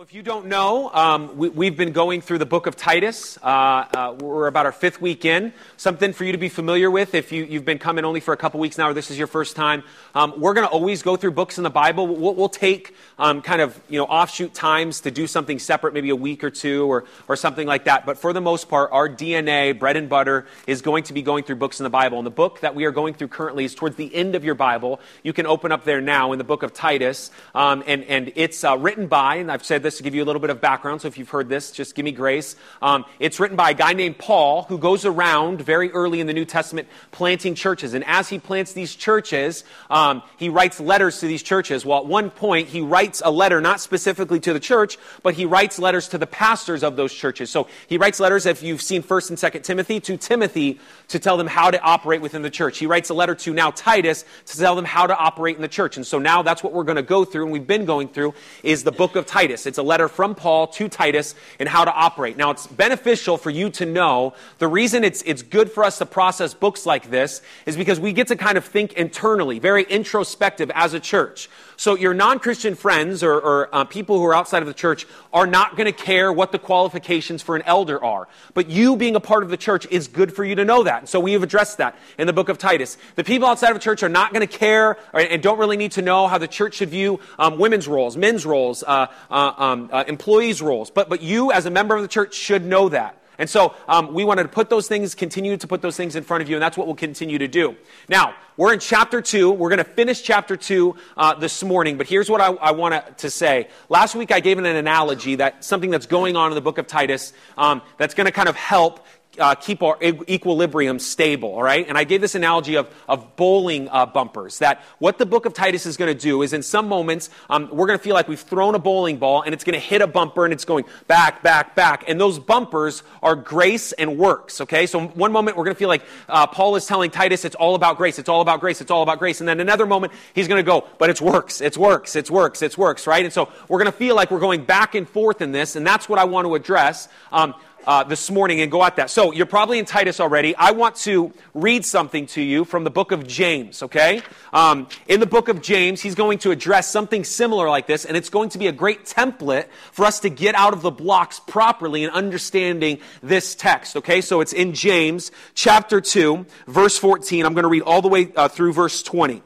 If you don't know, um, we, have been going through the book of Titus. Uh, uh, we're about our fifth week in. Something for you to be familiar with if you, have been coming only for a couple weeks now or this is your first time. Um, we're going to always go through books in the Bible. We'll, we'll take um, kind of you know offshoot times to do something separate, maybe a week or two or, or something like that. But for the most part, our DNA, bread and butter, is going to be going through books in the Bible. And the book that we are going through currently is towards the end of your Bible. You can open up there now in the book of Titus. Um, and, and it's uh, written by, and I've said this to give you a little bit of background, so if you've heard this, just give me grace. Um, it's written by a guy named Paul who goes around very early in the New Testament planting churches. And as he plants these churches, um, he writes letters to these churches. Well, at one point, he writes a letter not specifically to the church, but he writes letters to the pastors of those churches. So he writes letters, if you've seen 1st and 2nd Timothy, to Timothy to tell them how to operate within the church. He writes a letter to now Titus to tell them how to operate in the church. And so now that's what we're going to go through, and we've been going through, is the book of Titus. It's a letter from Paul to Titus and how to operate. Now, it's beneficial for you to know the reason it's, it's good for us to process books like this is because we get to kind of think internally, very introspective as a church. So your non-Christian friends or, or uh, people who are outside of the church are not going to care what the qualifications for an elder are. But you being a part of the church is good for you to know that. And so we have addressed that in the book of Titus. The people outside of the church are not going to care or, and don't really need to know how the church should view um, women's roles, men's roles, uh, uh, um, uh, employees' roles. But, but you as a member of the church should know that. And so um, we wanted to put those things, continue to put those things in front of you, and that's what we'll continue to do. Now, we're in chapter 2. We're going to finish chapter 2 uh, this morning, but here's what I, I want to say. Last week I gave an analogy that something that's going on in the book of Titus um, that's going to kind of help uh, keep our equilibrium stable, all right? And I gave this analogy of, of bowling uh, bumpers, that what the book of Titus is going to do is in some moments, um, we're going to feel like we've thrown a bowling ball and it's going to hit a bumper and it's going back, back, back. And those bumpers are grace and works, okay? So one moment we're going to feel like uh, Paul is telling Titus it's all about grace, it's all about grace, it's all about grace. And then another moment he's going to go, but it's works, it's works, it's works, it's works, right? And so we're going to feel like we're going back and forth in this, and that's what I want to address. Um, uh, this morning and go at that. So you're probably in Titus already. I want to read something to you from the book of James, okay? Um, in the book of James, he's going to address something similar like this, and it's going to be a great template for us to get out of the blocks properly in understanding this text, okay? So it's in James chapter 2, verse 14. I'm going to read all the way uh, through verse 20.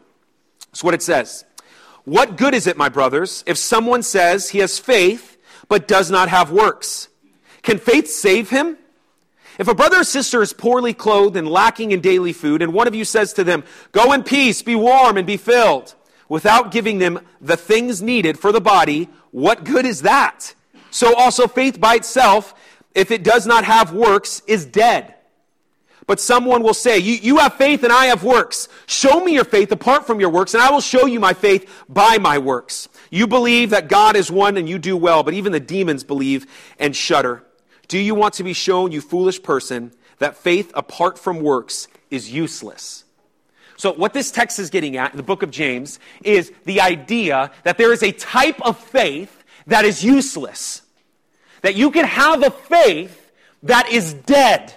That's what it says. What good is it, my brothers, if someone says he has faith but does not have works? Can faith save him? If a brother or sister is poorly clothed and lacking in daily food, and one of you says to them, Go in peace, be warm, and be filled, without giving them the things needed for the body, what good is that? So also faith by itself, if it does not have works, is dead. But someone will say, you, you have faith and I have works. Show me your faith apart from your works, and I will show you my faith by my works. You believe that God is one and you do well, but even the demons believe and shudder. Do you want to be shown, you foolish person, that faith apart from works is useless? So, what this text is getting at in the book of James is the idea that there is a type of faith that is useless. That you can have a faith that is dead.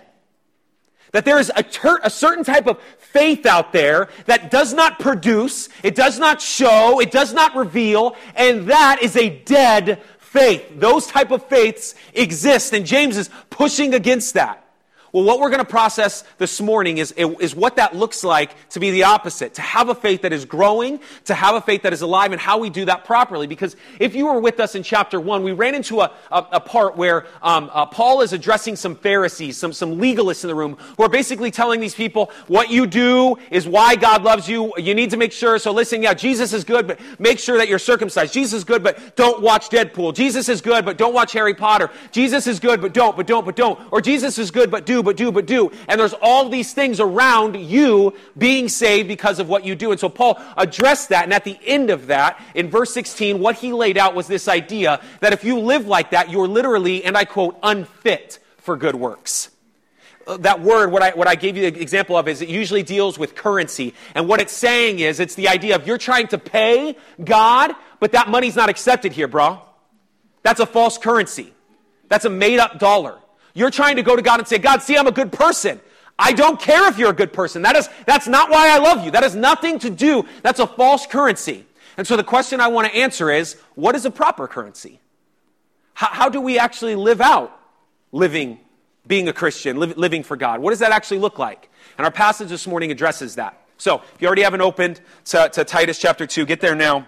That there is a, ter- a certain type of faith out there that does not produce, it does not show, it does not reveal, and that is a dead faith. Those type of faiths exist, and James is pushing against that. Well, what we're going to process this morning is, is what that looks like to be the opposite. To have a faith that is growing, to have a faith that is alive, and how we do that properly. Because if you were with us in chapter 1, we ran into a, a, a part where um, uh, Paul is addressing some Pharisees, some, some legalists in the room, who are basically telling these people, what you do is why God loves you. You need to make sure. So listen, yeah, Jesus is good, but make sure that you're circumcised. Jesus is good, but don't watch Deadpool. Jesus is good, but don't watch Harry Potter. Jesus is good, but don't, but don't, but don't. Or Jesus is good, but do, but do, but do. And there's all these things around you being saved because of what you do. And so Paul addressed that. And at the end of that, in verse 16, what he laid out was this idea that if you live like that, you're literally, and I quote, unfit for good works uh, that word, what I, what I gave you the example of, is it usually deals with currency. And what it's saying is, it's the idea of you're trying to pay God, but that money's not accepted here, bro. That's a false currency. That's a made up dollar. You're trying to go to God and say, God, see, I'm a good person. I don't care if you're a good person. That is, that's not why I love you. That has nothing to do, that's a false currency. And so the question I want to answer is, what is a proper currency? how, how do we actually live out living, being a Christian, li- living for God? What does that actually look like? And our passage this morning addresses that. So, if you already haven't opened to, to Titus chapter 2, get there now.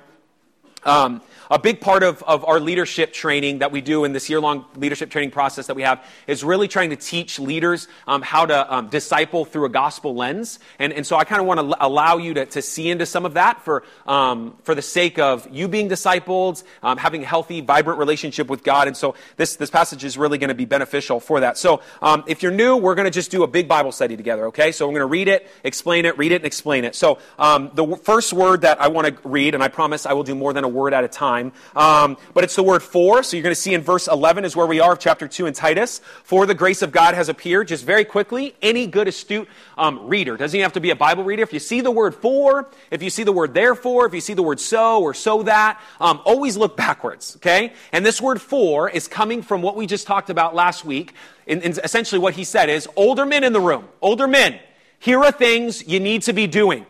Um, a big part of, of our leadership training that we do in this year long leadership training process that we have is really trying to teach leaders um, how to um, disciple through a gospel lens. And, and so I kind of want to allow you to, to see into some of that for, um, for the sake of you being discipled, um, having a healthy, vibrant relationship with God. And so this, this passage is really going to be beneficial for that. So um, if you're new, we're going to just do a big Bible study together, okay? So I'm going to read it, explain it, read it, and explain it. So um, the first word that I want to read, and I promise I will do more than a word at a time time. Um, but it's the word for. So you're going to see in verse 11 is where we are of chapter 2 in Titus. For the grace of God has appeared. Just very quickly, any good, astute um, reader, doesn't even have to be a Bible reader. If you see the word for, if you see the word therefore, if you see the word so or so that, um, always look backwards, okay? And this word for is coming from what we just talked about last week. And, essentially what he said is, older men in the room, older men, here are things you need to be doing.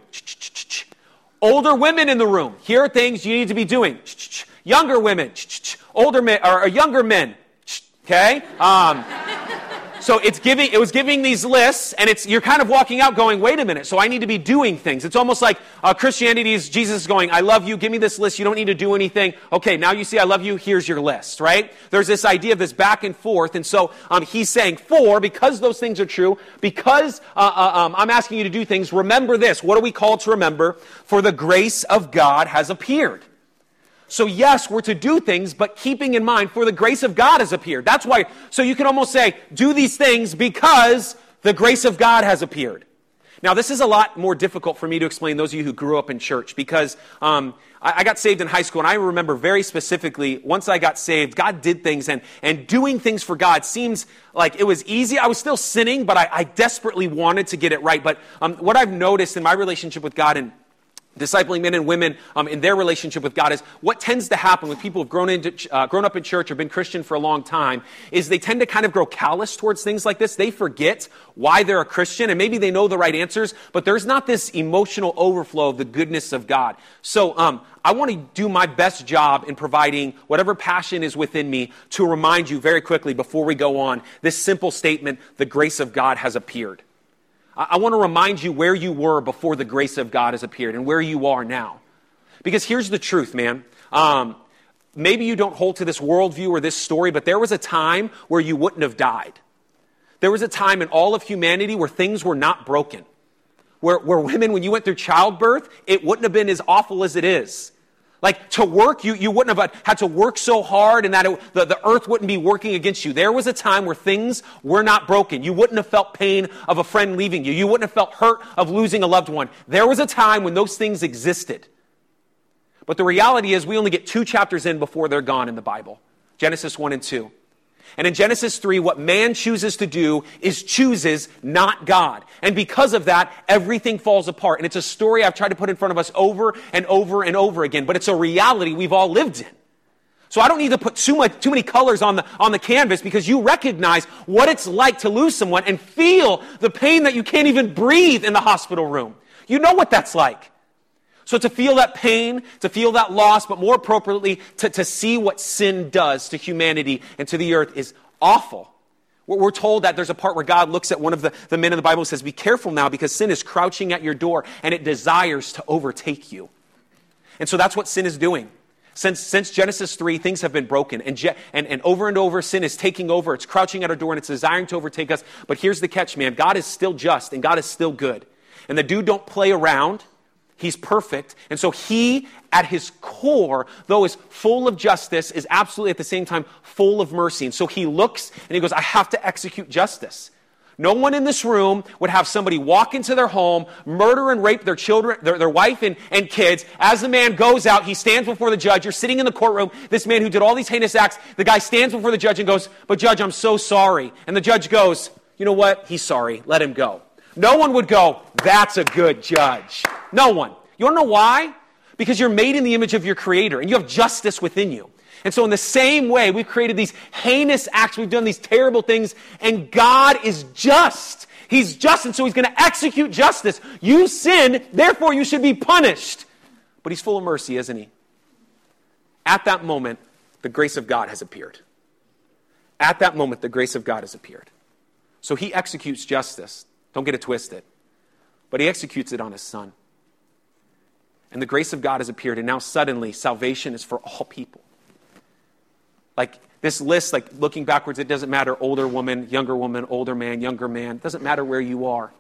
Older women in the room, here are things you need to be doing. Younger women, older men, or younger men, okay? Um, so it's giving, it was giving these lists, and it's, you're kind of walking out going, wait a minute, so I need to be doing things. It's almost like uh, Christianity is Jesus is going, I love you, give me this list, you don't need to do anything. Okay, now you see I love you, here's your list, right? There's this idea of this back and forth, and so um, he's saying, for, because those things are true, because uh, uh, um, I'm asking you to do things, remember this. What are we called to remember? For the grace of God has appeared. So yes, we're to do things, but keeping in mind, for the grace of God has appeared. That's why, so you can almost say, do these things because the grace of God has appeared. Now, this is a lot more difficult for me to explain those of you who grew up in church because um, I, I, got saved in high school, and I remember very specifically once I got saved, God did things, and, and doing things for God seems like it was easy. I was still sinning, but I, I desperately wanted to get it right. But um, what I've noticed in my relationship with God and discipling men and women um, in their relationship with God is what tends to happen when people who've grown, into, uh, grown up in church or been Christian for a long time is they tend to kind of grow callous towards things like this. They forget why they're a Christian and maybe they know the right answers, but there's not this emotional overflow of the goodness of God. So um, I want to do my best job in providing whatever passion is within me to remind you very quickly before we go on this simple statement the grace of God has appeared. I, want to remind you where you were before the grace of God has appeared and where you are now. Because here's the truth, man. Um, maybe you don't hold to this worldview or this story, but there was a time where you wouldn't have died. There was a time in all of humanity where things were not broken. Where, where women, when you went through childbirth, it wouldn't have been as awful as it is. Like to work, you, you wouldn't have had to work so hard and that it, the, the earth wouldn't be working against you. There was a time where things were not broken. You wouldn't have felt pain of a friend leaving you. You wouldn't have felt hurt of losing a loved one. There was a time when those things existed. But the reality is we only get two chapters in before they're gone in the Bible. Genesis 1 and 2. And in Genesis 3, what man chooses to do is chooses not God. And because of that, everything falls apart. And it's a story I've tried to put in front of us over and over and over again, but it's a reality we've all lived in. So I don't need to put too much, too many colors on the, on the canvas because you recognize what it's like to lose someone and feel the pain that you can't even breathe in the hospital room. You know what that's like. So to feel that pain, to feel that loss, but more appropriately, to, to see what sin does to humanity and to the earth is awful. We're told that there's a part where God looks at one of the, the men in the Bible and says, Be careful now because sin is crouching at your door and it desires to overtake you. And so that's what sin is doing. Since, since Genesis 3, things have been broken. And, Je- and, and over and over, sin is taking over. It's crouching at our door and it's desiring to overtake us. But here's the catch, man God is still just and God is still good. And the dude don't play around. He's perfect. And so he, at his core, though is full of justice, is absolutely at the same time full of mercy. And so he looks and he goes, I have to execute justice. No one in this room would have somebody walk into their home, murder and rape their children, their, their wife and, and kids. As the man goes out, he stands before the judge. You're sitting in the courtroom. This man who did all these heinous acts, the guy stands before the judge and goes, But judge, I'm so sorry. And the judge goes, You know what? He's sorry. Let him go. No one would go, that's a good judge. No one. You want to know why? Because you're made in the image of your creator and you have justice within you. And so in the same way, we've created these heinous acts, we've done these terrible things, and God is just. He's just, and so he's going to execute justice. You sin, therefore you should be punished. But he's full of mercy, isn't he? At that moment, the grace of God has appeared. At that moment, the grace of God has appeared. So he executes justice. Don't get it twisted. But he executes it on his son. And the grace of God has appeared, and now suddenly salvation is for all people. Like this list, like looking backwards, it doesn't matter older woman, younger woman, older man, younger man. It doesn't matter where you are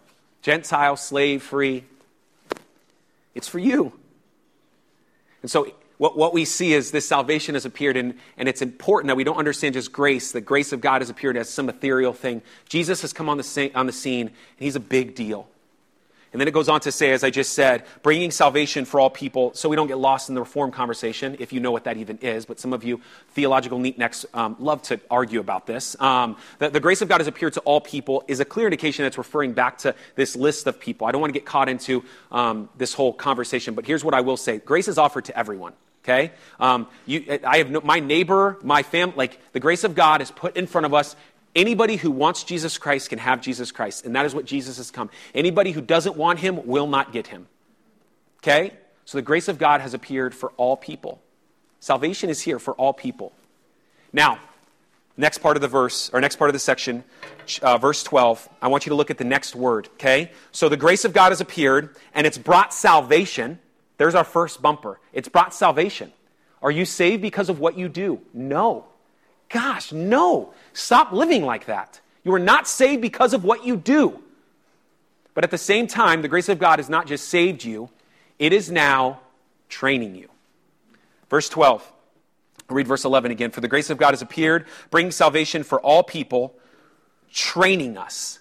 Gentile, slave, free. It's for you. And so what, what we see is this salvation has appeared, and, and it's important that we don't understand just grace. The grace of God has appeared as some ethereal thing. Jesus has come on the, on the scene, and he's a big deal. And then it goes on to say, as I just said, bringing salvation for all people, so we don't get lost in the reform conversation, if you know what that even is. But some of you theological neatnecks um, love to argue about this. Um, the, the, grace of God has appeared to all people is a clear indication that's referring back to this list of people. I don't want to get caught into um, this whole conversation, but here's what I will say grace is offered to everyone. Okay, um, you, I have no, my neighbor, my family. Like the grace of God is put in front of us Anybody who wants Jesus Christ can have Jesus Christ, and that is what Jesus has come. Anybody who doesn't want him will not get him. Okay? So the grace of God has appeared for all people. Salvation is here for all people. Now, next part of the verse, or next part of the section, uh, verse 12, I want you to look at the next word, okay? So the grace of God has appeared, and it's brought salvation. There's our first bumper. It's brought salvation. Are you saved because of what you do? No. Gosh, no. Stop living like that. You are not saved because of what you do. But at the same time, the grace of God has not just saved you, it is now training you. Verse 12. I'll read verse 11 again. For the grace of God has appeared, bringing salvation for all people, training us.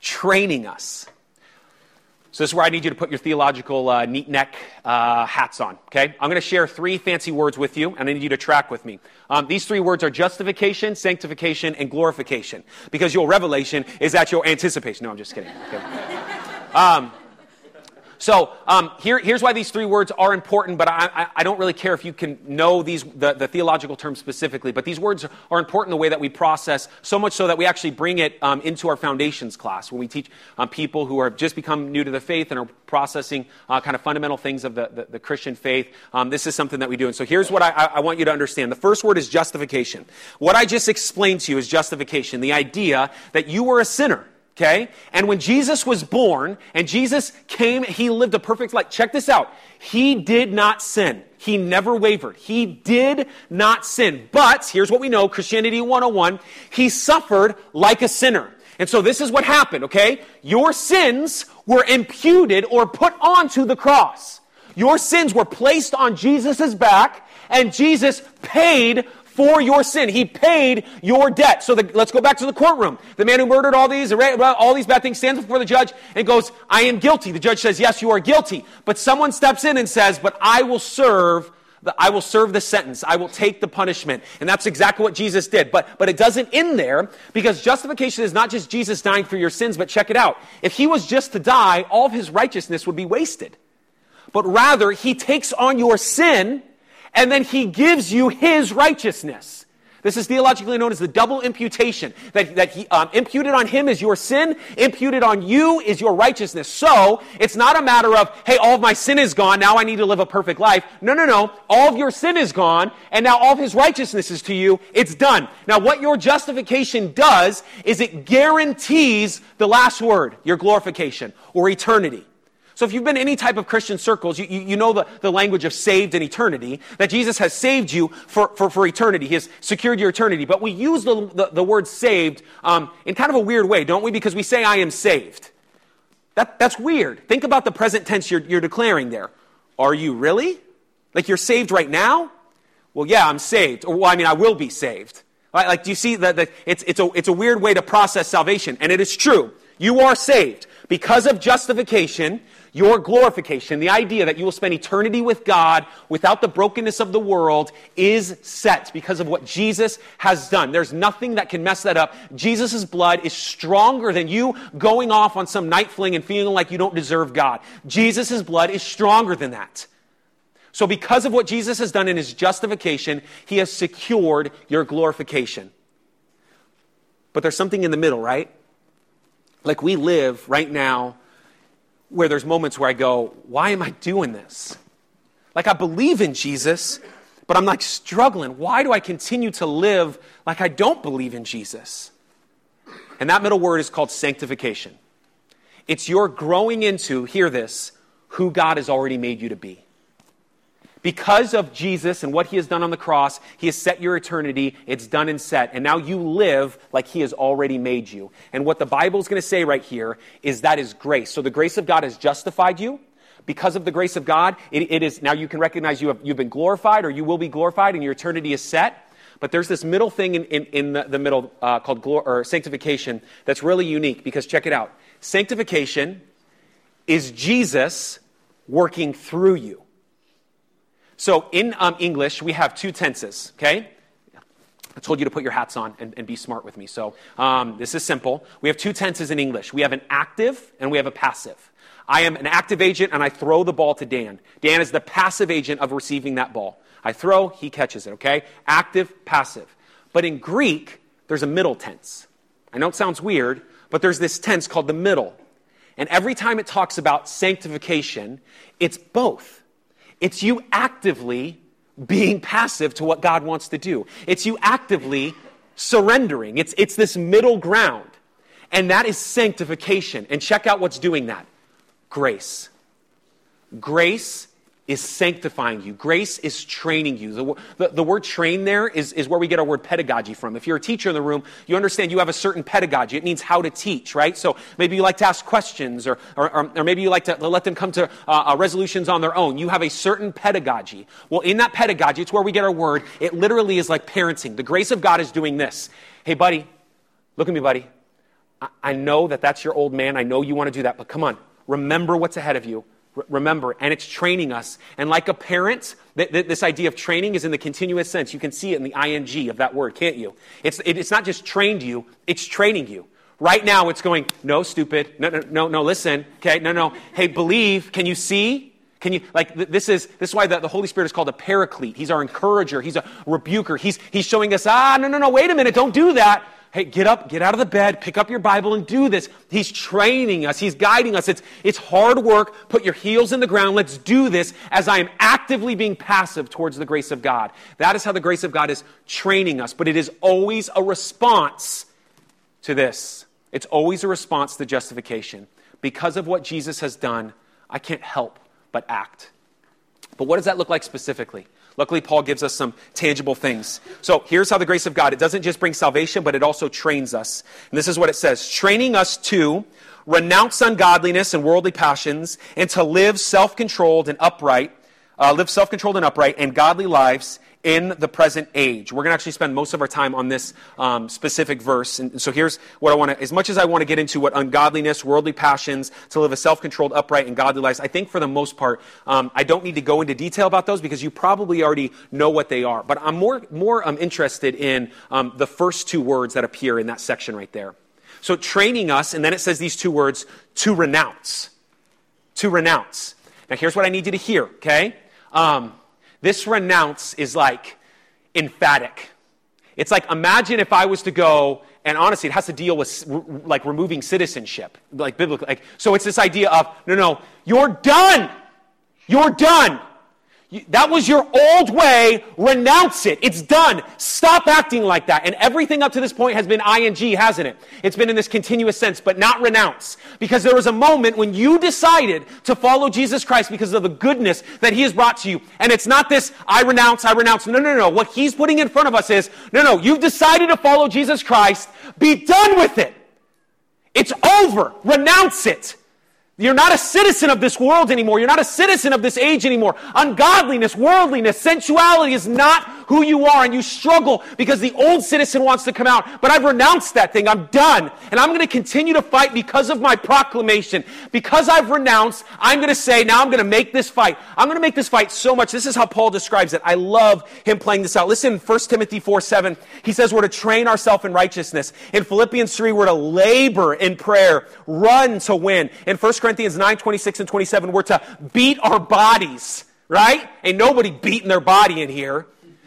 Training us so this is where I need you to put your theological uh, neat neck uh, hats on. Okay, I'm going to share three fancy words with you, and I need you to track with me. Um, these three words are justification, sanctification, and glorification. Because your revelation is at your anticipation. No, I'm just kidding. Okay. Um, so um, here, here's why these three words are important, but I, I, don't really care if you can know these, the, the, theological terms specifically. But these words are important the way that we process, so much so that we actually bring it um, into our foundations class when we teach um, people who have just become new to the faith and are processing uh, kind of fundamental things of the, the, the Christian faith. Um, this is something that we do. And so here's what I, I want you to understand. The first word is justification. What I just explained to you is justification, the idea that you were a sinner Okay? And when Jesus was born and Jesus came, he lived a perfect life. Check this out. He did not sin. He never wavered. He did not sin. But here's what we know Christianity 101 he suffered like a sinner. And so this is what happened, okay? Your sins were imputed or put onto the cross. Your sins were placed on Jesus' back, and Jesus paid for your sin. He paid your debt. So the, let's go back to the courtroom. The man who murdered all these, all these bad things stands before the judge and goes, I am guilty. The judge says, yes, you are guilty. But someone steps in and says, but I will serve I will serve the sentence. I will take the punishment. And that's exactly what Jesus did. But, but it doesn't end there because justification is not just Jesus dying for your sins, but check it out. If he was just to die, all of his righteousness would be wasted. But rather, he takes on your sin and then he gives you his righteousness. This is theologically known as the double imputation. That, that he um, imputed on him is your sin, imputed on you is your righteousness. So it's not a matter of, hey, all of my sin is gone, now I need to live a perfect life. No, no, no. All of your sin is gone, and now all of his righteousness is to you. It's done. Now, what your justification does is it guarantees the last word, your glorification or eternity. So if you've been in any type of Christian circles, you, you, you, know the, the language of saved and eternity, that Jesus has saved you for, for, for eternity. He has secured your eternity. But we use the, the, the word saved um, in kind of a weird way, don't we? Because we say, I am saved. That, that's weird. Think about the present tense you're, you're declaring there. Are you really? Like you're saved right now? Well, yeah, I'm saved. Or, well, I mean, I will be saved. Right? Like, do you see that? It's, it's, a, it's a weird way to process salvation. And it is true. You are saved. Because of justification, your glorification, the idea that you will spend eternity with God without the brokenness of the world, is set because of what Jesus has done. There's nothing that can mess that up. Jesus' blood is stronger than you going off on some night fling and feeling like you don't deserve God. Jesus' blood is stronger than that. So, because of what Jesus has done in his justification, he has secured your glorification. But there's something in the middle, right? Like we live right now where there's moments where I go, why am I doing this? Like I believe in Jesus, but I'm like struggling. Why do I continue to live like I don't believe in Jesus? And that middle word is called sanctification. It's your growing into, hear this, who God has already made you to be. Because of Jesus and what he has done on the cross, he has set your eternity. It's done and set. And now you live like he has already made you. And what the Bible is going to say right here is that is grace. So the grace of God has justified you. Because of the grace of God, it, it is now you can recognize you have, you've been glorified or you will be glorified and your eternity is set. But there's this middle thing in, in, in the, the, middle uh, called glor- or sanctification that's really unique because check it out. Sanctification is Jesus working through you. So in um, English, we have two tenses, okay? I told you to put your hats on and, and be smart with me. So um, this is simple. We have two tenses in English we have an active and we have a passive. I am an active agent and I throw the ball to Dan. Dan is the passive agent of receiving that ball. I throw, he catches it, okay? Active, passive. But in Greek, there's a middle tense. I know it sounds weird, but there's this tense called the middle. And every time it talks about sanctification, it's both. It's you actively being passive to what God wants to do. It's you actively surrendering. It's, it's this middle ground. And that is sanctification. And check out what's doing that grace. Grace is sanctifying you. Grace is training you. The, the, the, word train there is, is where we get our word pedagogy from. If you're a teacher in the room, you understand you have a certain pedagogy. It means how to teach, right? So maybe you like to ask questions, or, or, or maybe you like to let them come to uh, uh, resolutions on their own. You have a certain pedagogy. Well, in that pedagogy, it's where we get our word. It literally is like parenting. The grace of God is doing this. Hey, buddy, look at me, buddy. I, I know that that's your old man. I know you want to do that, but come on. Remember what's ahead of you remember, and it's training us. And like a parent, th- th- this idea of training is in the continuous sense. You can see it in the ing of that word, can't you? It's, it, it's not just trained you, it's training you. Right now, it's going, no, stupid. No, no, no, no, listen. Okay, no, no. Hey, believe. Can you see? Can you, like, th- this is, this is why the, the Holy Spirit is called a paraclete. He's our encourager. He's a rebuker. He's, he's showing us, ah, no, no, no, wait a minute. Don't do that. Hey, get up, get out of the bed, pick up your Bible and do this. He's training us. He's guiding us. It's, it's hard work. Put your heels in the ground. Let's do this as I am actively being passive towards the grace of God. That is how the grace of God is training us. But it is always a response to this. It's always a response to justification. Because of what Jesus has done, I can't help but act. But what does that look like specifically? Luckily, Paul gives us some tangible things. So here's how the grace of God, it doesn't just bring salvation, but it also trains us. And this is what it says training us to renounce ungodliness and worldly passions and to live self controlled and upright, uh, live self controlled and upright and godly lives in the present age. We're going to actually spend most of our time on this um, specific verse. And so here's what I want to, as much as I want to get into what ungodliness, worldly passions, to live a self controlled, upright, and godly life, I think for the most part, um, I don't need to go into detail about those because you probably already know what they are. But I'm more, more um, interested in um, the first two words that appear in that section right there. So training us, and then it says these two words, to renounce. To renounce. Now here's what I need you to hear, okay? Um, this renounce is like emphatic. It's like imagine if I was to go and honestly, it has to deal with like removing citizenship, like biblically. Like, so it's this idea of no, no, you're done. You're done. That was your old way. Renounce it. It's done. Stop acting like that. And everything up to this point has been ing, hasn't it? It's been in this continuous sense, but not renounce. Because there was a moment when you decided to follow Jesus Christ because of the goodness that he has brought to you. And it's not this, I renounce, I renounce. No, no, no. What he's putting in front of us is, no, no, you've decided to follow Jesus Christ. Be done with it. It's over. Renounce it. You're not a citizen of this world anymore. You're not a citizen of this age anymore. Ungodliness, worldliness, sensuality is not who you are and you struggle because the old citizen wants to come out. But I've renounced that thing. I'm done. And I'm going to continue to fight because of my proclamation. Because I've renounced, I'm going to say, now I'm going to make this fight. I'm going to make this fight so much. This is how Paul describes it. I love him playing this out. Listen, 1 Timothy 4 7, he says we're to train ourselves in righteousness. In Philippians 3, we're to labor in prayer, run to win. In 1 Corinthians 9 26 and 27, we're to beat our bodies, right? Ain't nobody beating their body in here.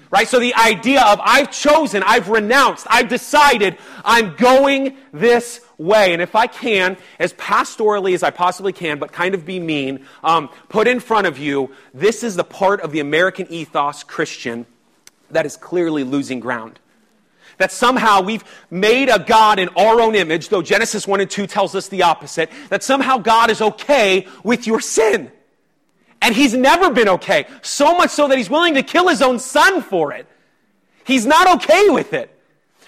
Right? So the idea of I've chosen, I've renounced, I've decided, I'm going this way. And if I can, as pastorally as I possibly can, but kind of be mean, um, put in front of you, this is the part of the American ethos Christian that is clearly losing ground. That somehow we've made a God in our own image, though Genesis 1 and 2 tells us the opposite, that somehow God is okay with your sin. And he's never been okay. So much so that he's willing to kill his own son for it. He's not okay with it.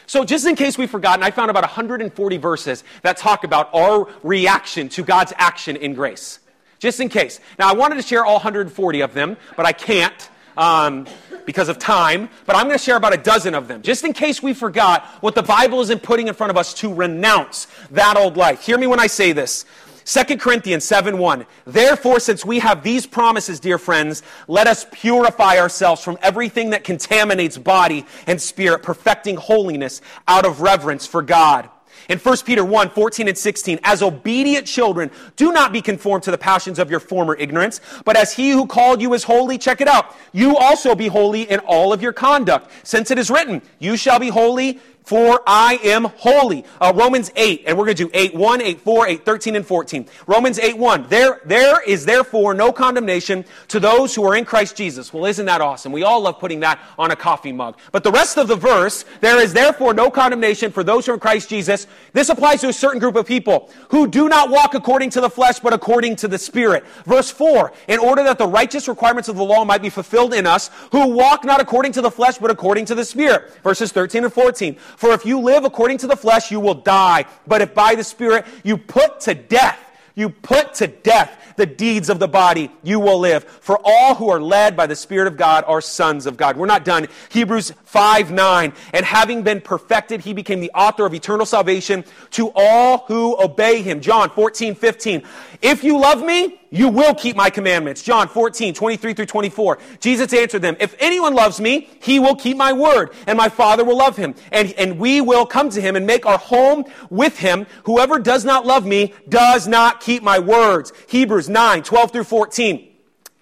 So, just in case we've forgotten, I found about 140 verses that talk about our reaction to God's action in grace. Just in case. Now, I wanted to share all 140 of them, but I can't um, because of time. But I'm going to share about a dozen of them, just in case we forgot what the Bible isn't putting in front of us to renounce that old life. Hear me when I say this. 2 Corinthians 7 1. Therefore, since we have these promises, dear friends, let us purify ourselves from everything that contaminates body and spirit, perfecting holiness out of reverence for God. In 1 Peter 1 14 and 16, as obedient children, do not be conformed to the passions of your former ignorance, but as he who called you is holy, check it out, you also be holy in all of your conduct, since it is written, You shall be holy for I am holy. Uh, Romans 8, and we're going to do 8 1, 8 4, 8 13, and 14. Romans 8 1. There, there is therefore no condemnation to those who are in Christ Jesus. Well, isn't that awesome? We all love putting that on a coffee mug. But the rest of the verse, there is therefore no condemnation for those who are in Christ Jesus. This applies to a certain group of people who do not walk according to the flesh, but according to the Spirit. Verse 4, in order that the righteous requirements of the law might be fulfilled in us, who walk not according to the flesh, but according to the Spirit. Verses 13 and 14. For if you live according to the flesh, you will die. But if by the Spirit you put to death, you put to death the deeds of the body, you will live. For all who are led by the Spirit of God are sons of God. We're not done. Hebrews 5 9. And having been perfected, he became the author of eternal salvation to all who obey him. John 14 15. If you love me, you will keep my commandments. John 14, 23 through 24. Jesus answered them, If anyone loves me, he will keep my word, and my Father will love him. And, and we will come to him and make our home with him. Whoever does not love me does not keep my words. Hebrews 9, 12 through 14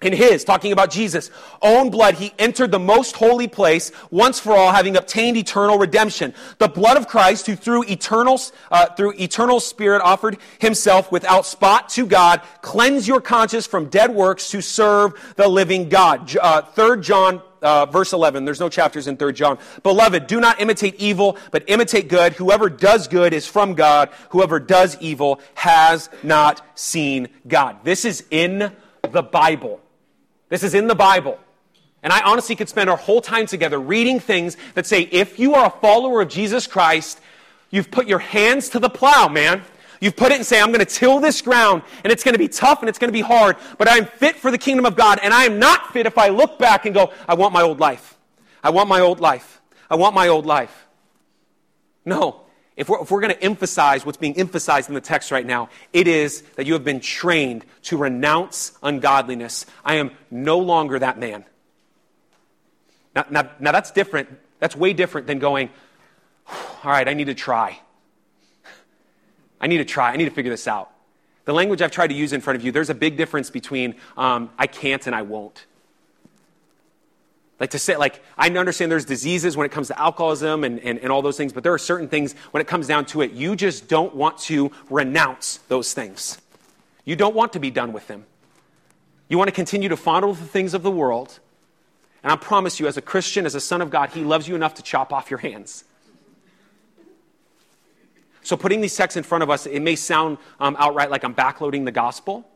in his, talking about Jesus' own blood, he entered the most holy place once for all, having obtained eternal redemption. The blood of Christ, who through eternal, uh, through eternal spirit offered himself without spot to God, cleanse your conscience from dead works to serve the living God. Uh, 3 John uh, verse 11. There's no chapters in 3 John. Beloved, do not imitate evil, but imitate good. Whoever does good is from God. Whoever does evil has not seen God. This is in the Bible. This is in the Bible. And I honestly could spend our whole time together reading things that say if you are a follower of Jesus Christ, you've put your hands to the plow, man. You've put it and say, I'm going to till this ground, and it's going to be tough and it's going to be hard, but I'm fit for the kingdom of God, and I am not fit if I look back and go, I want my old life. I want my old life. I want my old life. No if we're, we're going to emphasize what's being emphasized in the text right now, it is that you have been trained to renounce ungodliness. I am no longer that man. Now, now, now that's different. That's way different than going, all right, I need to try. I need to try. I need to figure this out. The language I've tried to use in front of you, there's a big difference between um, I can't and I won't. Like to say, like, I understand there's diseases when it comes to alcoholism and, and, and all those things, but there are certain things when it comes down to it, you just don't want to renounce those things. You don't want to be done with them. You want to continue to fondle the things of the world. And I promise you, as a Christian, as a son of God, He loves you enough to chop off your hands. So, putting these texts in front of us, it may sound um, outright like I'm backloading the gospel.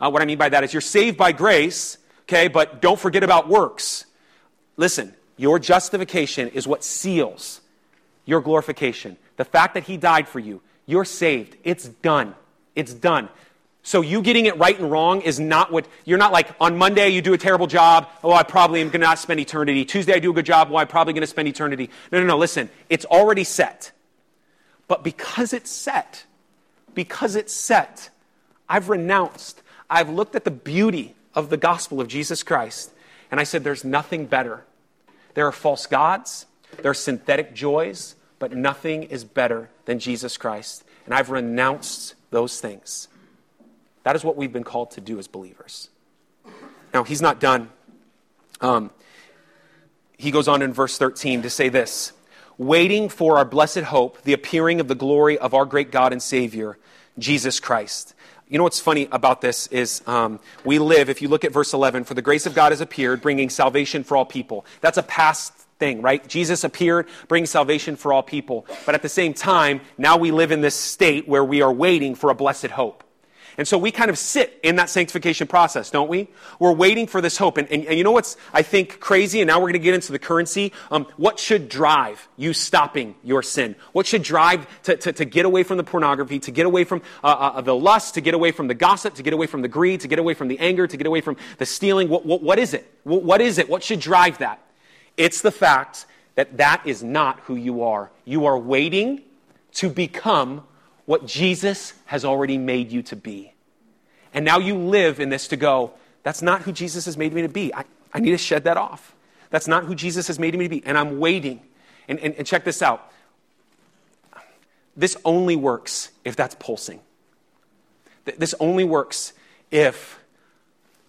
Uh, what I mean by that is you're saved by grace, okay, but don't forget about works. Listen, your justification is what seals your glorification. The fact that He died for you, you're saved. It's done. It's done. So you getting it right and wrong is not what you're not like on Monday you do a terrible job. Oh, I probably am going to not spend eternity. Tuesday I do a good job. Well, I'm probably going to spend eternity. No, no, no. Listen, it's already set. But because it's set, because it's set, I've renounced. I've looked at the beauty of the gospel of Jesus Christ, and I said, "There's nothing better there are false gods, there are synthetic joys, but nothing is better than Jesus Christ. And I've renounced those things. That is what we've been called to do as believers. Now, he's not done. Um, he goes on in verse 13 to say this waiting for our blessed hope, the appearing of the glory of our great God and Savior, Jesus Christ. You know what's funny about this is um, we live, if you look at verse 11, for the grace of God has appeared, bringing salvation for all people. That's a past thing, right? Jesus appeared, bringing salvation for all people. But at the same time, now we live in this state where we are waiting for a blessed hope. And so we kind of sit in that sanctification process, don't we? We're waiting for this hope. And, and, and you know what's, I think, crazy? And now we're going to get into the currency. Um, what should drive you stopping your sin? What should drive to, to, to get away from the pornography, to get away from uh, uh, the lust, to get away from the gossip, to get away from the greed, to get away from the anger, to get away from the stealing? What, what, what is it? What, what is it? What should drive that? It's the fact that that is not who you are. You are waiting to become what Jesus has already made you to be. And now you live in this to go, that's not who Jesus has made me to be. I, I need to shed that off. That's not who Jesus has made me to be. And I'm waiting. And, and, and check this out this only works if that's pulsing. This only works if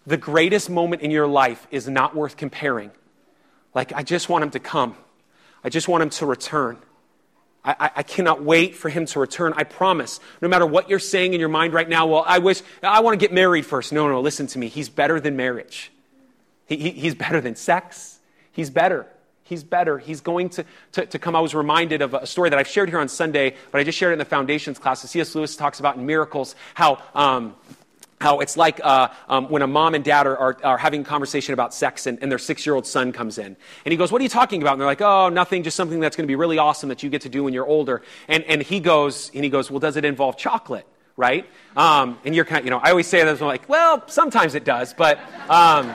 the greatest moment in your life is not worth comparing. Like, I just want him to come, I just want him to return. I, I, cannot wait for him to return. I promise. No matter what you're saying in your mind right now, well, I wish, I want to get married first. No, no, listen to me. He's better than marriage. He, he, he's better than sex. He's better. He's better. He's going to, to, to, come. I was reminded of a story that I've shared here on Sunday, but I just shared it in the foundations class. C.S. Lewis talks about in Miracles how um, how it's like uh, um, when a mom and dad are, are, are, having a conversation about sex and, and their six year old son comes in. And he goes, What are you talking about? And they're like, Oh, nothing, just something that's going to be really awesome that you get to do when you're older. And, and he goes, and he goes, Well, does it involve chocolate? Right? Um, and you're kind of, you know, I always say that, I'm like, Well, sometimes it does, but, um,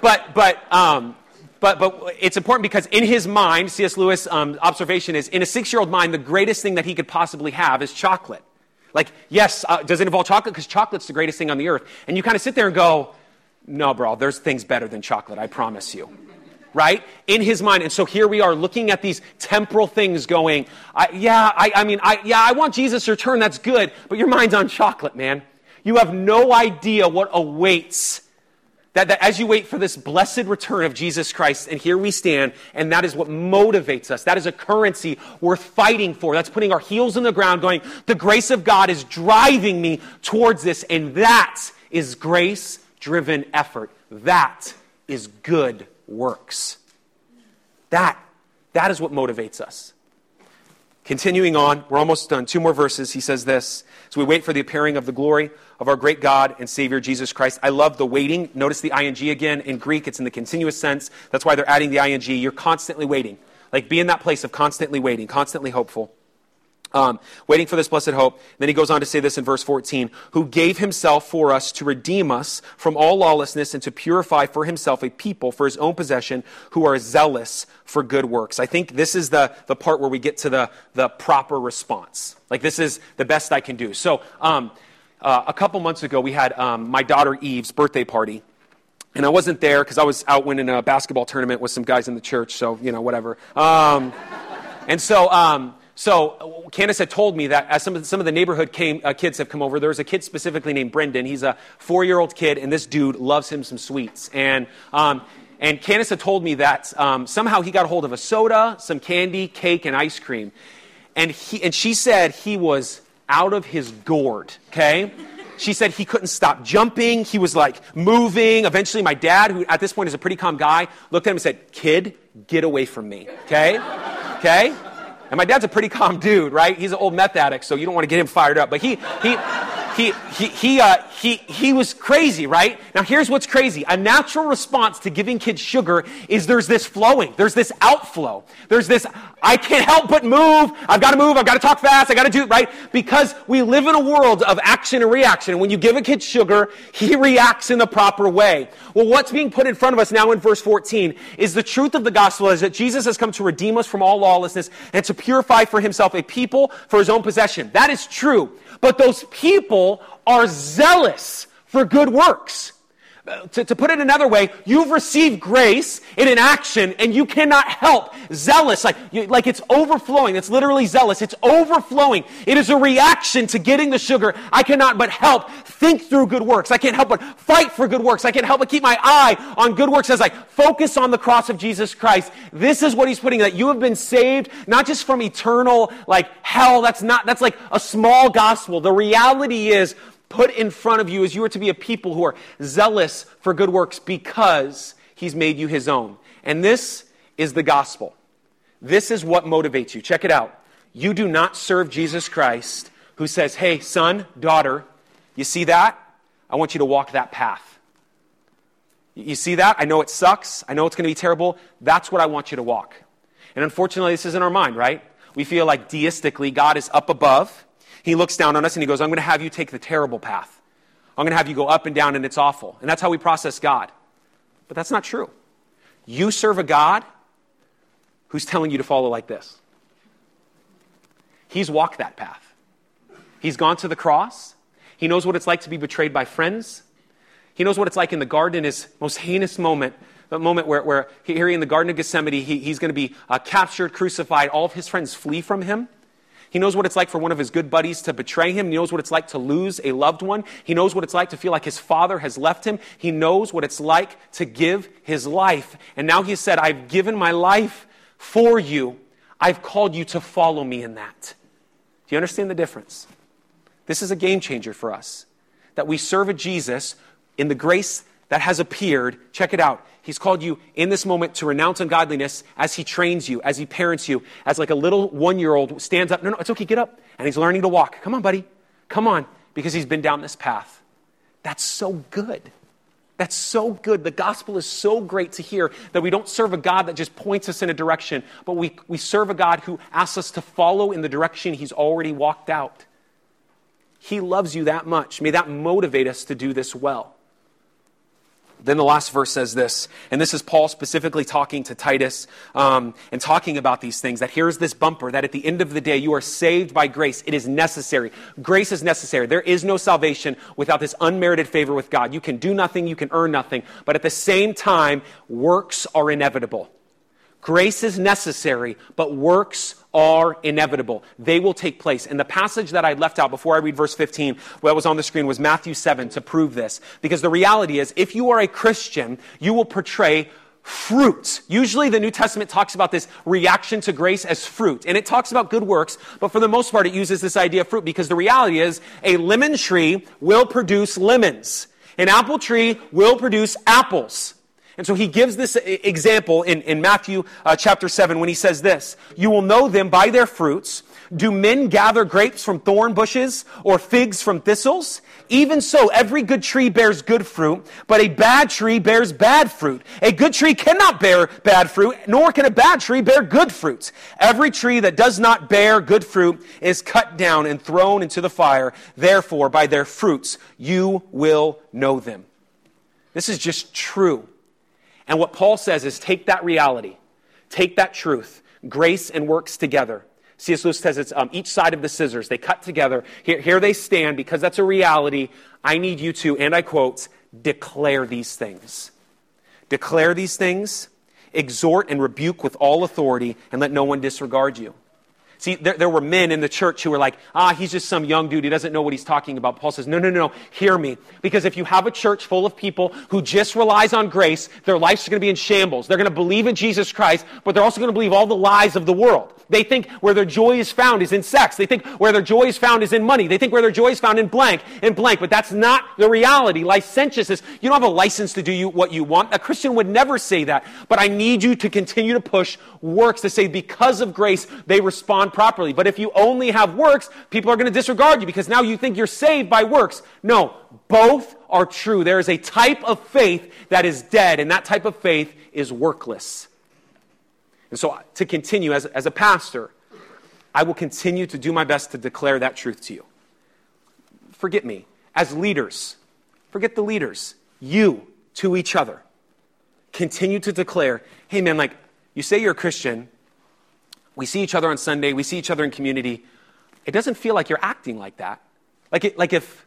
but, but, um, but, but it's important because in his mind, C.S. Lewis' um, observation is in a six year old mind, the greatest thing that he could possibly have is chocolate. Like, yes, uh, does it involve chocolate? Because chocolate's the greatest thing on the earth. And you kind of sit there and go, no, bro, there's things better than chocolate, I promise you. Right? In his mind. And so here we are looking at these temporal things going, I, yeah, I, I mean, I, yeah, I want Jesus return, that's good, but your mind's on chocolate, man. You have no idea what awaits that, that, as you wait for this blessed return of Jesus Christ, and here we stand, and that is what motivates us. That is a currency worth fighting for. That's putting our heels in the ground, going, the grace of God is driving me towards this, and that is grace driven effort. That is good works. That, that is what motivates us. Continuing on, we're almost done. Two more verses. He says this. So we wait for the appearing of the glory of our great God and Savior Jesus Christ. I love the waiting. Notice the ing again. In Greek, it's in the continuous sense. That's why they're adding the ing. You're constantly waiting. Like be in that place of constantly waiting, constantly hopeful. Um, waiting for this blessed hope. Then he goes on to say this in verse 14 who gave himself for us to redeem us from all lawlessness and to purify for himself a people for his own possession who are zealous for good works. I think this is the, the part where we get to the, the proper response. Like, this is the best I can do. So, um, uh, a couple months ago, we had um, my daughter Eve's birthday party. And I wasn't there because I was out winning a basketball tournament with some guys in the church, so, you know, whatever. Um, and so, um, so Candace had told me that as some of, some of the neighborhood came, uh, kids have come over, there was a kid specifically named Brendan. He's a four-year-old kid, and this dude loves him some sweets. And, um, and Candace had told me that um, somehow he got a hold of a soda, some candy, cake, and ice cream. And, he, and she said he was out of his gourd, okay? She said he couldn't stop jumping. He was like moving. Eventually, my dad, who at this point is a pretty calm guy, looked at him and said, Kid, get away from me, okay? Okay? And my dad's a pretty calm dude, right? He's an old meth addict, so you don't want to get him fired up. But he, he, he, he, he, uh, he, he was crazy, right? Now, here's what's crazy. A natural response to giving kids sugar is there's this flowing, there's this outflow. There's this, I can't help but move. I've got to move. I've got to talk fast. I got to do, right? Because we live in a world of action and reaction. And when you give a kid sugar, he reacts in the proper way. Well, what's being put in front of us now in verse 14 is the truth of the gospel is that Jesus has come to redeem us from all lawlessness and to purify for himself a people for his own possession. That is true. But those people are zealous for good works. To, to put it another way, you've received grace in an action and you cannot help. Zealous, like, you, like it's overflowing. It's literally zealous. It's overflowing. It is a reaction to getting the sugar. I cannot but help think through good works. I can't help but fight for good works. I can't help but keep my eye on good works as I focus on the cross of Jesus Christ. This is what he's putting that you have been saved, not just from eternal, like hell. That's not, that's like a small gospel. The reality is, put in front of you is you are to be a people who are zealous for good works because he's made you his own. And this is the gospel. This is what motivates you. Check it out. You do not serve Jesus Christ who says, Hey, son, daughter, you see that? I want you to walk that path. You see that? I know it sucks. I know it's going to be terrible. That's what I want you to walk. And unfortunately, this is in our mind, right? We feel like deistically God is up above he looks down on us and he goes, I'm going to have you take the terrible path. I'm going to have you go up and down and it's awful. And that's how we process God. But that's not true. You serve a God who's telling you to follow like this. He's walked that path. He's gone to the cross. He knows what it's like to be betrayed by friends. He knows what it's like in the garden, his most heinous moment, the moment where, where here in the Garden of Gethsemane, he, he's going to be uh, captured, crucified. All of his friends flee from him. He knows what it's like for one of his good buddies to betray him. He knows what it's like to lose a loved one. He knows what it's like to feel like his father has left him. He knows what it's like to give his life. And now he said, I've given my life for you. I've called you to follow me in that. Do you understand the difference? This is a game changer for us. That we serve a Jesus in the grace that has appeared. Check it out. He's called you in this moment to renounce ungodliness as he trains you, as he parents you, as like a little one year old stands up. No, no, it's okay, get up. And he's learning to walk. Come on, buddy. Come on. Because he's been down this path. That's so good. That's so good. The gospel is so great to hear that we don't serve a God that just points us in a direction, but we, we serve a God who asks us to follow in the direction he's already walked out. He loves you that much. May that motivate us to do this well. Then the last verse says this, and this is Paul specifically talking to Titus um, and talking about these things that here's this bumper that at the end of the day you are saved by grace. It is necessary. Grace is necessary. There is no salvation without this unmerited favor with God. You can do nothing, you can earn nothing, but at the same time, works are inevitable. Grace is necessary, but works are inevitable. They will take place. And the passage that I left out before I read verse 15, what was on the screen, was Matthew 7 to prove this. Because the reality is, if you are a Christian, you will portray fruit. Usually the New Testament talks about this reaction to grace as fruit. And it talks about good works, but for the most part it uses this idea of fruit because the reality is a lemon tree will produce lemons. An apple tree will produce apples. And so he gives this example in, in Matthew uh, chapter 7 when he says this You will know them by their fruits. Do men gather grapes from thorn bushes or figs from thistles? Even so, every good tree bears good fruit, but a bad tree bears bad fruit. A good tree cannot bear bad fruit, nor can a bad tree bear good fruit. Every tree that does not bear good fruit is cut down and thrown into the fire. Therefore, by their fruits you will know them. This is just true. And what Paul says is take that reality, take that truth, grace and works together. C.S. Lewis says it's um, each side of the scissors. They cut together. Here, here they stand because that's a reality. I need you to, and I quote, declare these things. Declare these things, exhort and rebuke with all authority, and let no one disregard you. See, there, there, were men in the church who were like, ah, he's just some young dude. He doesn't know what he's talking about. Paul says, no, no, no, no. Hear me. Because if you have a church full of people who just relies on grace, their lives are going to be in shambles. They're going to believe in Jesus Christ, but they're also going to believe all the lies of the world. They think where their joy is found is in sex. They think where their joy is found is in money. They think where their joy is found in blank, in blank. But that's not the reality. Licentiousness, you don't have a license to do you, what you want. A Christian would never say that. But I need you to continue to push works to say because of grace, they respond properly. But if you only have works, people are going to disregard you because now you think you're saved by works. No, both are true. There is a type of faith that is dead, and that type of faith is workless. And so, uh, to continue, as, as a pastor, I will continue to do my best to declare that truth to you. Forget me. As leaders, forget the leaders. You to each other. Continue to declare, hey man, like, you say you're a Christian, we see each other on Sunday, we see each other in community. It doesn't feel like you're acting like that. Like, it, like if,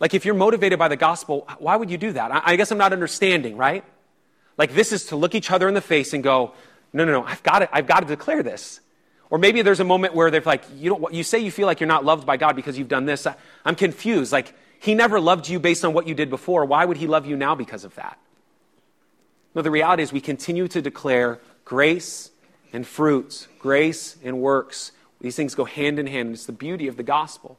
Like, if you're motivated by the gospel, why would you do that? I, I guess I'm not understanding, right? Like, this is to look each other in the face and go, no, no, no, I've got to, I've got to declare this. Or maybe there's a moment where they're like, you, don't, you say you feel like you're not loved by God because you've done this. I, I'm confused. Like, He never loved you based on what you did before. Why would He love you now because of that? No, the reality is we continue to declare grace and fruits, grace and works. These things go hand in hand. It's the beauty of the gospel.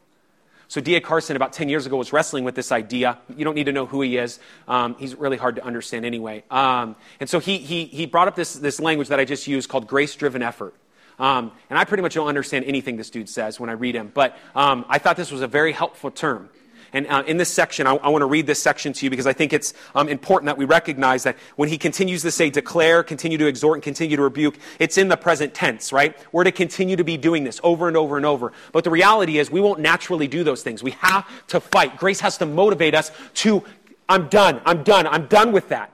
So D.A. Carson, about 10 years ago, was wrestling with this idea. You don't need to know who he is. Um, he's really hard to understand anyway. Um, and so he, he, he brought up this, this language that I just used called grace-driven effort. Um, and I pretty much don't understand anything this dude says when I read him. But um, I thought this was a very helpful term. And uh, in this section, I, I want to read this section to you because I think it's um, important that we recognize that when he continues to say declare, continue to exhort, and continue to rebuke, it's in the present tense, right? We're to continue to be doing this over and over and over. But the reality is, we won't naturally do those things. We have to fight. Grace has to motivate us to, I'm done, I'm done, I'm done with that.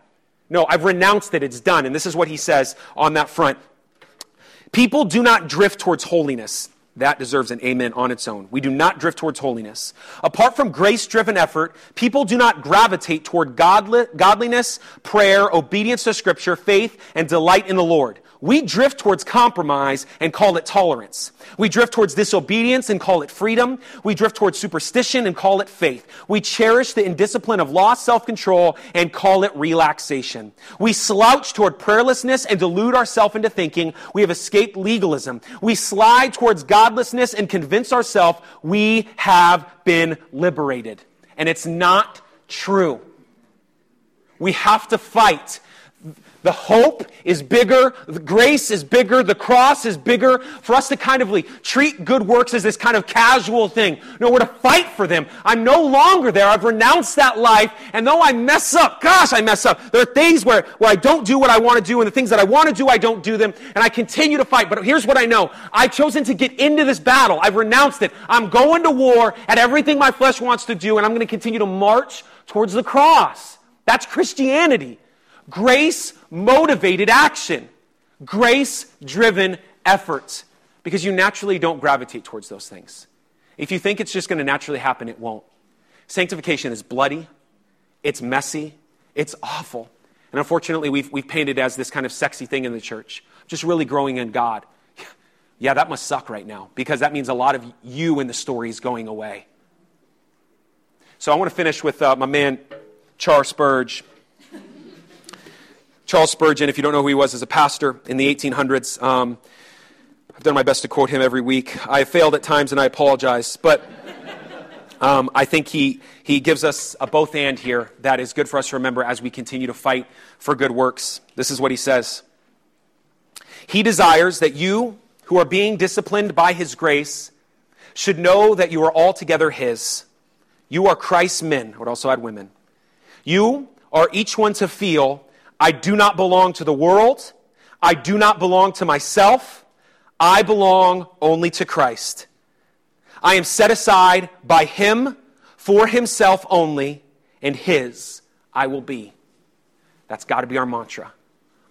No, I've renounced it, it's done. And this is what he says on that front. People do not drift towards holiness that deserves an amen on its own. We do not drift towards holiness. Apart from grace driven effort, people do not gravitate toward godliness, prayer, obedience to Scripture, faith, and delight in the Lord. We drift towards compromise and call it tolerance. We drift towards disobedience and call it freedom. We drift towards superstition and call it faith. We cherish the indiscipline of lost self control and call it relaxation. We slouch toward prayerlessness and delude ourselves into thinking we have escaped legalism. We slide towards godlessness and convince ourselves we have been liberated. And it's not true. We have to fight the hope is bigger, the grace is bigger, the cross is bigger. For us to kind of like treat good works as this kind of casual thing. No, we're to fight for them. I'm no longer there. I've renounced that life. And though I mess up, gosh, I mess up. There are things where, where I don't do what I want to do, and the things that I want to do, I don't do them. And I continue to fight. But here's what I know I've chosen to get into this battle. I've renounced it. I'm going to war at everything my flesh wants to do, and I'm going to continue to march towards the cross. That's Christianity. Grace motivated action, grace driven efforts, because you naturally don't gravitate towards those things. If you think it's just going to naturally happen, it won't. Sanctification is bloody, it's messy, it's awful. And unfortunately, we've, we've painted as this kind of sexy thing in the church, just really growing in God. Yeah, that must suck right now because that means a lot of you in the story is going away. So I want to finish with uh, my man, Char Spurge. Charles Spurgeon, if you don't know who he was as a pastor in the 1800s, um, I've done my best to quote him every week. I failed at times and I apologize, but um, I think he, he gives us a both and here that is good for us to remember as we continue to fight for good works. This is what he says He desires that you, who are being disciplined by his grace, should know that you are altogether his. You are Christ's men. I would also add women. You are each one to feel I do not belong to the world. I do not belong to myself. I belong only to Christ. I am set aside by Him for Himself only, and His I will be. That's got to be our mantra.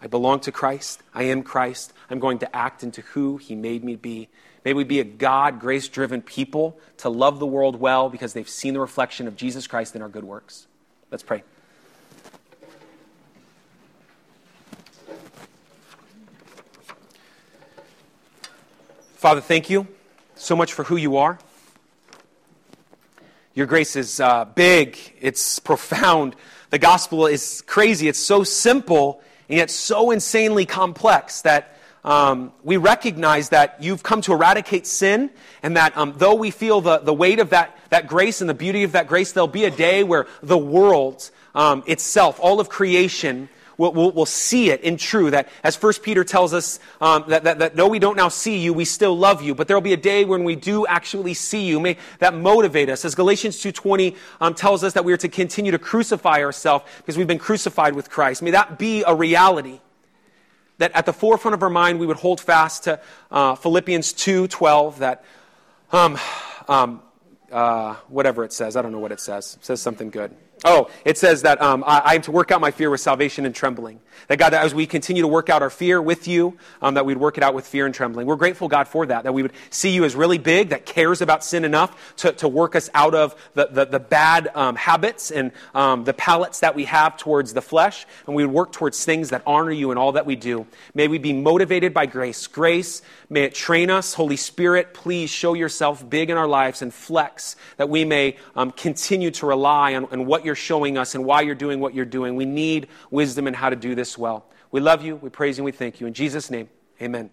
I belong to Christ. I am Christ. I'm going to act into who He made me be. May we be a God grace driven people to love the world well because they've seen the reflection of Jesus Christ in our good works. Let's pray. Father, thank you so much for who you are. Your grace is uh, big, it's profound. The gospel is crazy. It's so simple and yet so insanely complex that um, we recognize that you've come to eradicate sin, and that um, though we feel the, the weight of that, that grace and the beauty of that grace, there'll be a day where the world um, itself, all of creation, we'll, we'll, we'll, see it in true that as First Peter tells us um, that, that, that though we don't now see you, we still love you. But there will be a day when we do actually see you. May that motivate us. As Galatians 2.20 um, tells us that we are to continue to crucify ourselves because we've been crucified with Christ. May that be a reality. That at the forefront of our mind, we would hold fast to uh, Philippians 2.12 that um, um, uh, whatever it says. I don't know what it says. It says something good. Oh, it says that um, I, I, am to work out my fear with salvation and trembling. That God, that as we continue to work out our fear with you, um, that we'd work it out with fear and trembling. We're grateful, God, for that. That we would see you as really big, that cares about sin enough to, to work us out of the, the, the bad um, habits and um, the palates that we have towards the flesh. And we would work towards things that honor you in all that we do. May we be motivated by grace. Grace, may it train us. Holy Spirit, please show yourself big in our lives and flex that we may um, continue to rely on, on what you're showing us and why you're doing what you're doing. We need wisdom in how to do this well. We love you, we praise you, we thank you. In Jesus' name, amen.